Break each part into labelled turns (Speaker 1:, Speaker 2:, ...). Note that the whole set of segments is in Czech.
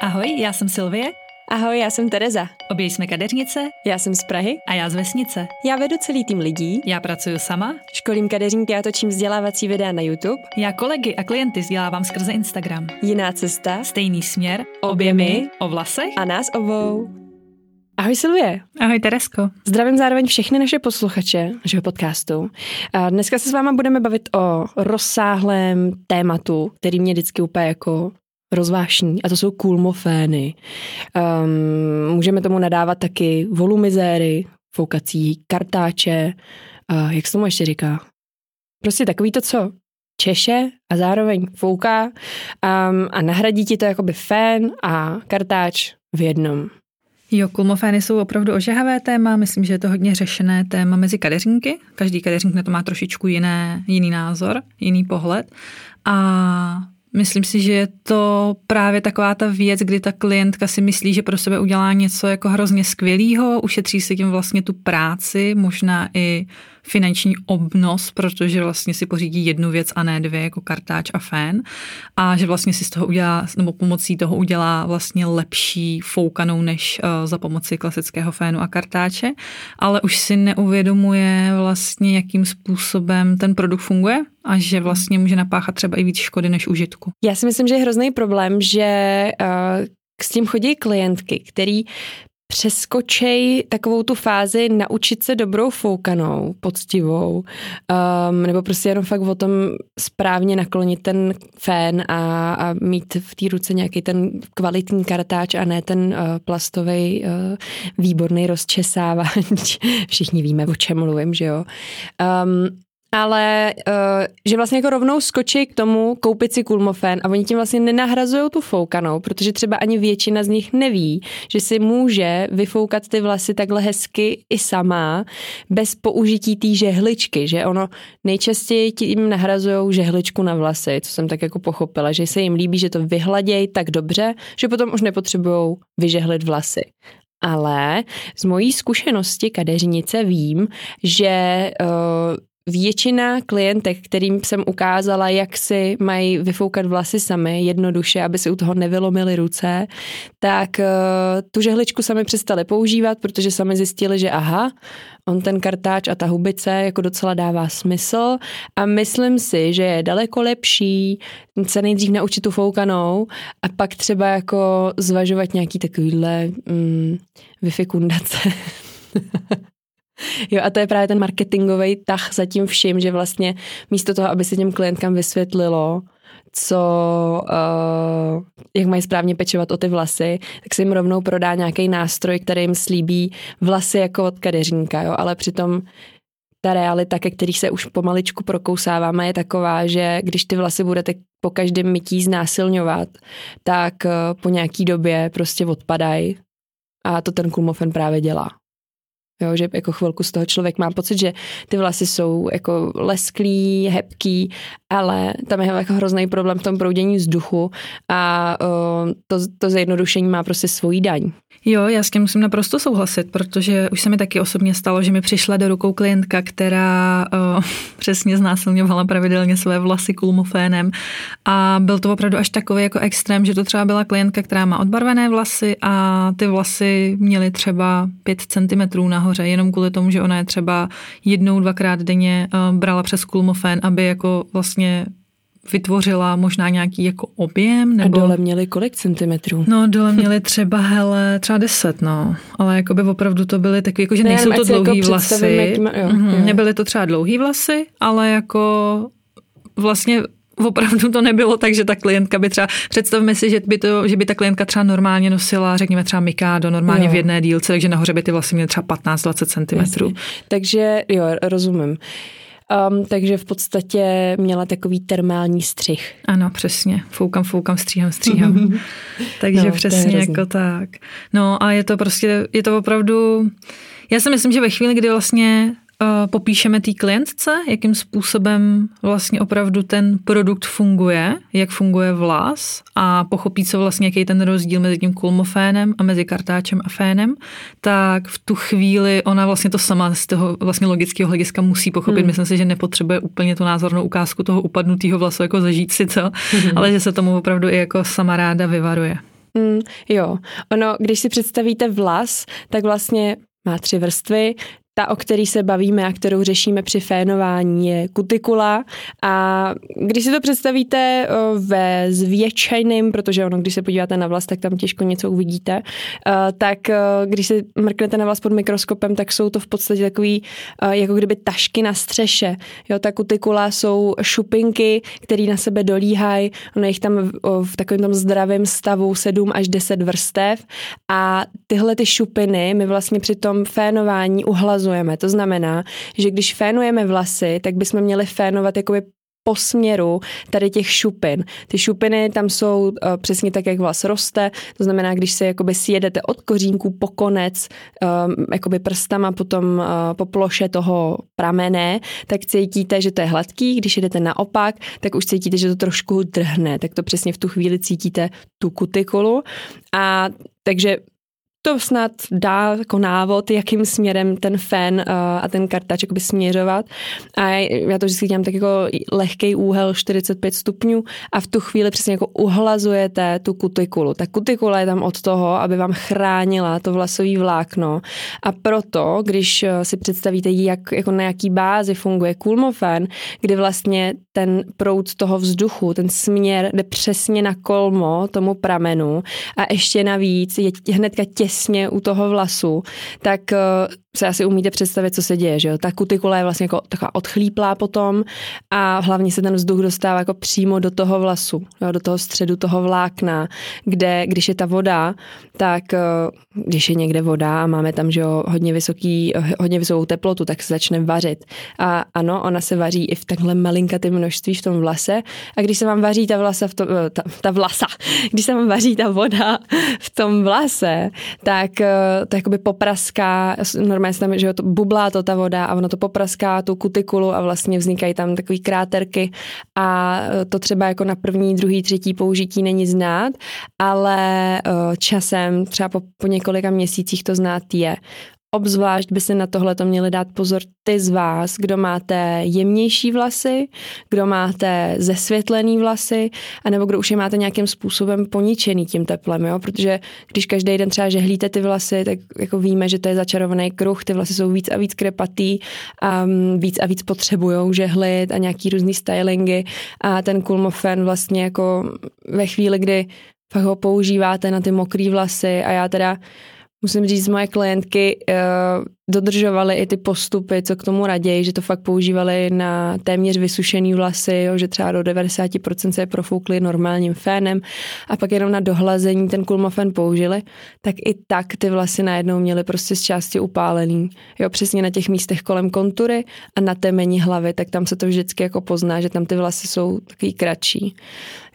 Speaker 1: Ahoj, já jsem Silvie.
Speaker 2: Ahoj, já jsem Tereza.
Speaker 1: Obě jsme kadeřnice.
Speaker 2: Já jsem z Prahy.
Speaker 1: A já z vesnice.
Speaker 2: Já vedu celý tým lidí.
Speaker 1: Já pracuji sama.
Speaker 2: Školím kadeřníky a točím vzdělávací videa na YouTube.
Speaker 1: Já kolegy a klienty vzdělávám skrze Instagram.
Speaker 2: Jiná cesta.
Speaker 1: Stejný směr.
Speaker 2: Obě my.
Speaker 1: O vlasech.
Speaker 2: A nás obou. Ahoj Silvie.
Speaker 1: Ahoj Teresko.
Speaker 2: Zdravím zároveň všechny naše posluchače našeho podcastu. A dneska se s váma budeme bavit o rozsáhlém tématu, který mě vždycky úplně jako rozvášní a to jsou kulmofény. Um, můžeme tomu nadávat taky volumizéry, foukací kartáče, uh, jak se tomu ještě říká? Prostě takový to, co češe a zároveň fouká um, a nahradí ti to jakoby fén a kartáč v jednom.
Speaker 1: Jo, kulmofény jsou opravdu ožehavé téma, myslím, že je to hodně řešené téma mezi kadeřníky. Každý kadeřník na to má trošičku jiné, jiný názor, jiný pohled. A Myslím si, že je to právě taková ta věc, kdy ta klientka si myslí, že pro sebe udělá něco jako hrozně skvělého, ušetří si tím vlastně tu práci, možná i finanční obnos, protože vlastně si pořídí jednu věc a ne dvě, jako kartáč a fén. A že vlastně si z toho udělá, nebo pomocí toho udělá vlastně lepší foukanou než uh, za pomoci klasického fénu a kartáče, ale už si neuvědomuje vlastně, jakým způsobem ten produkt funguje a že vlastně může napáchat třeba i víc škody než užitku.
Speaker 2: Já si myslím, že je hrozný problém, že uh s tím chodí klientky, který přeskočej takovou tu fázi naučit se dobrou foukanou, poctivou, um, nebo prostě jenom fakt o tom správně naklonit ten fén a, a mít v té ruce nějaký ten kvalitní kartáč a ne ten uh, plastový uh, výborný rozčesávač. Všichni víme, o čem mluvím, že jo. Um, ale uh, že vlastně jako rovnou skočí k tomu koupit si kulmofen a oni tím vlastně nenahrazují tu foukanou, protože třeba ani většina z nich neví, že si může vyfoukat ty vlasy takhle hezky i sama, bez použití té žehličky, že ono nejčastěji tím nahrazují žehličku na vlasy, co jsem tak jako pochopila, že se jim líbí, že to vyhladějí tak dobře, že potom už nepotřebují vyžehlit vlasy. Ale z mojí zkušenosti kadeřnice vím, že uh, většina klientek, kterým jsem ukázala, jak si mají vyfoukat vlasy sami jednoduše, aby si u toho nevylomili ruce, tak uh, tu žehličku sami přestali používat, protože sami zjistili, že aha, on ten kartáč a ta hubice jako docela dává smysl a myslím si, že je daleko lepší se nejdřív naučit tu foukanou a pak třeba jako zvažovat nějaký takovýhle mm, vyfikundace. Jo, a to je právě ten marketingový tah za tím vším, že vlastně místo toho, aby se těm klientkám vysvětlilo, co, uh, jak mají správně pečovat o ty vlasy, tak se jim rovnou prodá nějaký nástroj, který jim slíbí vlasy jako od kadeřníka, jo, ale přitom ta realita, ke kterých se už pomaličku prokousáváme, je taková, že když ty vlasy budete po každém mytí znásilňovat, tak uh, po nějaký době prostě odpadají a to ten kulmofen právě dělá. Jo, že jako chvilku z toho člověk má pocit, že ty vlasy jsou jako lesklý, hebký, ale tam je jako hrozný problém v tom proudění vzduchu a uh, to, to zjednodušení má prostě svojí daň.
Speaker 1: Jo, já s tím musím naprosto souhlasit, protože už se mi taky osobně stalo, že mi přišla do rukou klientka, která uh, přesně znásilňovala pravidelně své vlasy kulmofénem a byl to opravdu až takový jako extrém, že to třeba byla klientka, která má odbarvené vlasy a ty vlasy měly třeba 5 cm nahoře, jenom kvůli tomu, že ona je třeba jednou, dvakrát denně uh, brala přes kulmofén, aby jako vlastně vytvořila možná nějaký jako objem. Nebo...
Speaker 2: A dole měli kolik centimetrů?
Speaker 1: No dole měli třeba, hele, třeba deset, no. Ale jako by opravdu to byly takové, jako že ne, nejsou to dlouhý jako vlasy. Má, jo, mm-hmm. jo. Nebyly to třeba dlouhý vlasy, ale jako vlastně opravdu to nebylo tak, že ta klientka by třeba, představme si, že by, to, že by ta klientka třeba normálně nosila, řekněme třeba Mikado, normálně jo. v jedné dílce, takže nahoře by ty vlasy měly třeba 15-20 cm.
Speaker 2: Takže jo, rozumím. Um, takže v podstatě měla takový termální střih.
Speaker 1: Ano, přesně. Foukám, foukám, stříhám, stříhám. takže no, přesně jako tak. No a je to prostě, je to opravdu... Já si myslím, že ve chvíli, kdy vlastně popíšeme té klientce, jakým způsobem vlastně opravdu ten produkt funguje, jak funguje vlas a pochopí, co vlastně, jaký je ten rozdíl mezi tím kulmofénem a mezi kartáčem a fénem, tak v tu chvíli ona vlastně to sama z toho vlastně logického hlediska musí pochopit. Hmm. Myslím si, že nepotřebuje úplně tu názornou ukázku toho upadnutého vlasu jako zažít si co, hmm. ale že se tomu opravdu i jako sama ráda vyvaruje.
Speaker 2: Mm, jo, ono, když si představíte vlas, tak vlastně má tři vrstvy. Ta, o který se bavíme a kterou řešíme při fénování, je kutikula. A když si to představíte ve zvětšeném, protože ono, když se podíváte na vlast, tak tam těžko něco uvidíte, tak když se mrknete na vlast pod mikroskopem, tak jsou to v podstatě takový, jako kdyby tašky na střeše. Jo, ta kutikula jsou šupinky, které na sebe dolíhají, ono jich tam v takovém tom zdravém stavu 7 až 10 vrstev a tyhle ty šupiny my vlastně při tom fénování uhlazují fénujeme. To znamená, že když fénujeme vlasy, tak bychom měli fénovat jakoby po směru tady těch šupin. Ty šupiny tam jsou uh, přesně tak, jak vlas roste, to znamená, když se jakoby sjedete od kořínku po konec um, jakoby prstama potom uh, po ploše toho pramene, tak cítíte, že to je hladký, když jdete naopak, tak už cítíte, že to trošku drhne, tak to přesně v tu chvíli cítíte tu kutikulu a takže to snad dá jako návod, jakým směrem ten fén uh, a ten kartač by směřovat. A já to vždycky dělám tak jako lehký úhel 45 stupňů a v tu chvíli přesně jako uhlazujete tu kutikulu. Ta kutikula je tam od toho, aby vám chránila to vlasový vlákno a proto, když eh, si představíte, jak, jako na jaký bázi funguje kulmofen, kdy vlastně ten proud toho vzduchu, ten směr jde přesně na kolmo tomu pramenu a ještě navíc je hnedka těsně těsně u toho vlasu, tak eh, se asi umíte představit, co se děje, že jo? Ta kutikula je vlastně jako taková odchlíplá potom a hlavně se ten vzduch dostává jako přímo do toho vlasu, jo? do toho středu toho vlákna, kde, když je ta voda, tak eh, když je někde voda a máme tam, že jo, hodně, vysoký, hodně vysokou teplotu, tak se začne vařit. A ano, ona se vaří i v takhle malinkatém množství v tom vlase a když se vám vaří ta vlasa v tom, eh, ta, ta vlasa, když se vám vaří ta voda v tom vlase, tak eh, to jakoby popraská, normálně se tam, že to bublá to ta voda a ono to popraská tu kutikulu a vlastně vznikají tam takové kráterky a eh, to třeba jako na první, druhý, třetí použití není znát, ale eh, časem, třeba po, po několika měsících to znát je. Obzvlášť by se na tohle to měli dát pozor ty z vás, kdo máte jemnější vlasy, kdo máte zesvětlený vlasy, anebo kdo už je máte nějakým způsobem poničený tím teplem, jo? protože když každý den třeba žehlíte ty vlasy, tak jako víme, že to je začarovaný kruh, ty vlasy jsou víc a víc krepatý a víc a víc potřebují žehlit a nějaký různý stylingy a ten kulmofen vlastně jako ve chvíli, kdy fakt ho používáte na ty mokré vlasy a já teda musím říct, moje klientky uh, dodržovaly i ty postupy, co k tomu raději, že to fakt používali na téměř vysušený vlasy, jo, že třeba do 90% se je profoukli normálním fénem a pak jenom na dohlazení ten kulmofen použili, tak i tak ty vlasy najednou měly prostě z části upálený. Jo, přesně na těch místech kolem kontury a na temení hlavy, tak tam se to vždycky jako pozná, že tam ty vlasy jsou takový kratší.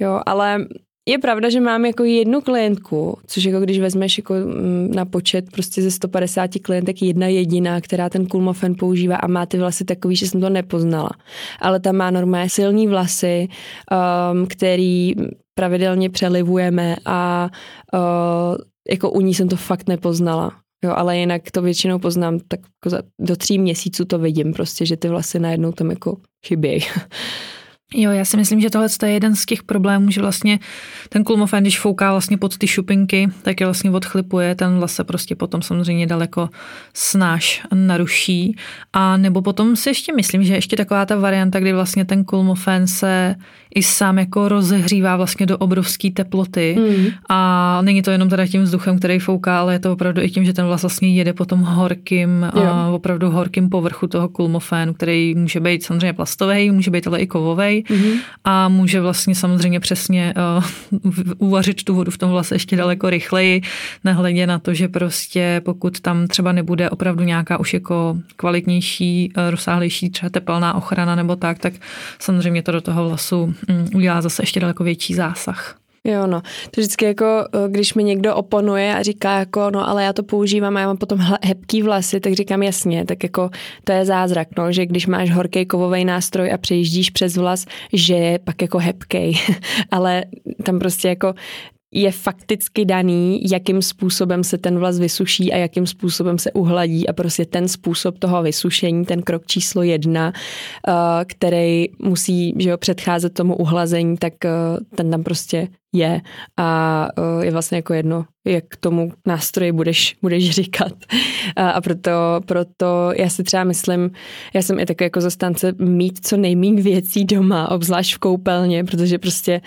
Speaker 2: Jo, ale je pravda, že mám jako jednu klientku, což jako když vezmeš jako mm, na počet prostě ze 150 klientek jedna jediná, která ten Kulmofen používá a má ty vlasy takový, že jsem to nepoznala. Ale ta má normálně silný vlasy, um, který pravidelně přelivujeme a uh, jako u ní jsem to fakt nepoznala. Jo, ale jinak to většinou poznám, tak jako za, do tří měsíců to vidím prostě, že ty vlasy najednou tam jako chybějí.
Speaker 1: Jo, já si myslím, že tohle je jeden z těch problémů, že vlastně ten kulmofen, když fouká vlastně pod ty šupinky, tak je vlastně odchlipuje, ten vlas se prostě potom samozřejmě daleko snáš naruší. A nebo potom si ještě myslím, že ještě taková ta varianta, kdy vlastně ten kulmofen se i sám jako rozehřívá vlastně do obrovské teploty mm. a není to jenom teda tím vzduchem, který fouká, ale je to opravdu i tím, že ten vlas vlastně jede po tom horkým, a opravdu horkým povrchu toho kulmofénu, který může být samozřejmě plastový, může být ale i kovový mm-hmm. a může vlastně samozřejmě přesně uh, uvařit tu vodu v tom vlase ještě daleko rychleji, nehledě na to, že prostě pokud tam třeba nebude opravdu nějaká už jako kvalitnější, uh, rozsáhlejší třeba tepelná ochrana nebo tak, tak samozřejmě to do toho vlasu um, udělá zase ještě daleko větší zásah.
Speaker 2: Jo, no. To vždycky jako, eh, když mi někdo oponuje a říká jako, no ale já to používám a já mám potom hebký vlasy, tak říkám jasně, tak jako to je zázrak, no, že když máš horký kovový nástroj a přejíždíš přes vlas, že je pak jako hebkej, ale tam prostě jako je fakticky daný, jakým způsobem se ten vlas vysuší a jakým způsobem se uhladí a prostě ten způsob toho vysušení, ten krok číslo jedna, eh, který musí že jo, předcházet tomu uhlazení, tak eh, ten tam prostě je a uh, je vlastně jako jedno, jak k tomu nástroji budeš, budeš říkat. A, proto, proto já si třeba myslím, já jsem i takový jako zastánce mít co nejméně věcí doma, obzvlášť v koupelně, protože prostě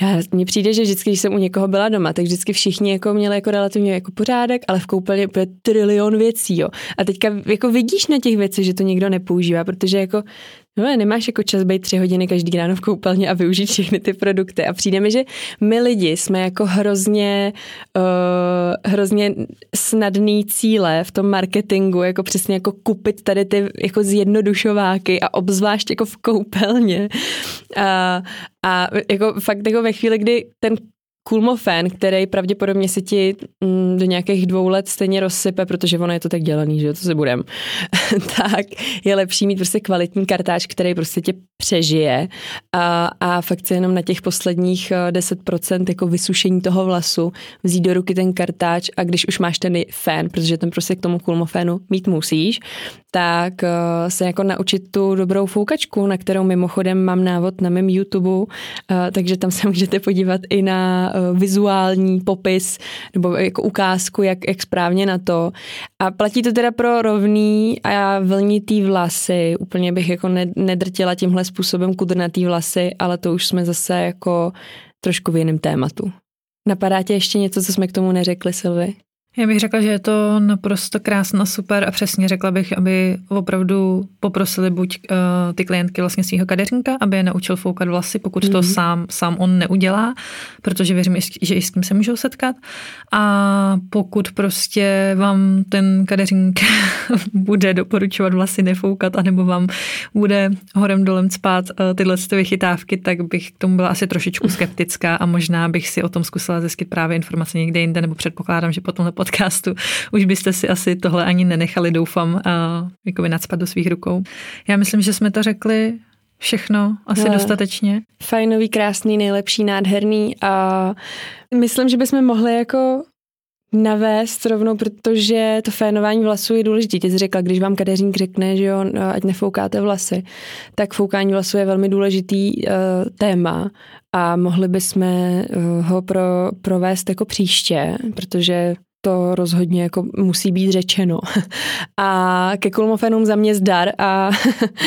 Speaker 2: já, mně přijde, že vždycky, když jsem u někoho byla doma, tak vždycky všichni jako měli jako relativně jako pořádek, ale v koupelně je trilion věcí, jo. A teďka jako vidíš na těch věcech, že to nikdo nepoužívá, protože jako No nemáš jako čas být tři hodiny každý ráno v koupelně a využít všechny ty produkty. A přijde mi, že my lidi jsme jako hrozně, uh, hrozně snadný cíle v tom marketingu, jako přesně jako kupit tady ty jako zjednodušováky a obzvlášť jako v koupelně. A, a jako fakt jako ve chvíli, kdy ten Kulmofen, který pravděpodobně se ti mm, do nějakých dvou let stejně rozsype, protože ono je to tak dělaný, že to se budem, tak je lepší mít prostě kvalitní kartáč, který prostě tě přežije. A, a fakt se jenom na těch posledních 10% jako vysušení toho vlasu vzít do ruky ten kartáč a když už máš ten fén, protože ten prostě k tomu kulmofénu mít musíš, tak uh, se jako naučit tu dobrou foukačku, na kterou mimochodem mám návod na mém YouTube, uh, takže tam se můžete podívat i na vizuální popis nebo jako ukázku, jak, jak správně na to. A platí to teda pro rovný a vlnitý vlasy. Úplně bych jako nedrtila tímhle způsobem kudrnatý vlasy, ale to už jsme zase jako trošku v jiném tématu. Napadá tě ještě něco, co jsme k tomu neřekli, Silvi?
Speaker 1: Já bych řekla, že je to naprosto krásná, super a přesně řekla bych, aby opravdu poprosili buď uh, ty klientky vlastně svého kadeřníka, aby je naučil foukat vlasy, pokud mm-hmm. to mhm. sám, sám on neudělá, protože věřím, že i s tím se můžou setkat. A pokud prostě vám ten kadeřník bude doporučovat vlasy nefoukat, anebo vám bude horem dolem spát uh, tyhle vychytávky, tak bych k tomu byla asi trošičku skeptická a možná bych si o tom zkusila zjistit právě informace někde jinde, nebo předpokládám, že po tomhle podcastu už byste si asi tohle ani nenechali, doufám, jako nadspat do svých rukou. Já myslím, že jsme to řekli všechno asi no, dostatečně.
Speaker 2: Fajnový, krásný, nejlepší, nádherný a myslím, že bychom mohli jako navést rovnou, protože to fénování vlasů je důležité. Ty jsi řekla, když vám kadeřník řekne, že jo, no, ať nefoukáte vlasy, tak foukání vlasů je velmi důležitý uh, téma a mohli bychom uh, ho pro, provést jako příště, protože to rozhodně jako musí být řečeno. A ke kulmofenům za mě zdar a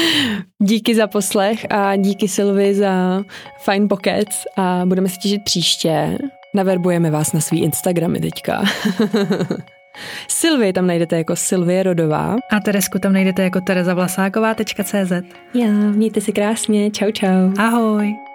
Speaker 2: díky za poslech a díky Silvi za fine pockets a budeme se těšit příště. Naverbujeme vás na svý Instagramy teďka. Silvii tam najdete jako Silvie Rodová.
Speaker 1: A Teresku tam najdete jako terezavlasáková.cz
Speaker 2: Já, mějte si krásně, čau čau.
Speaker 1: Ahoj.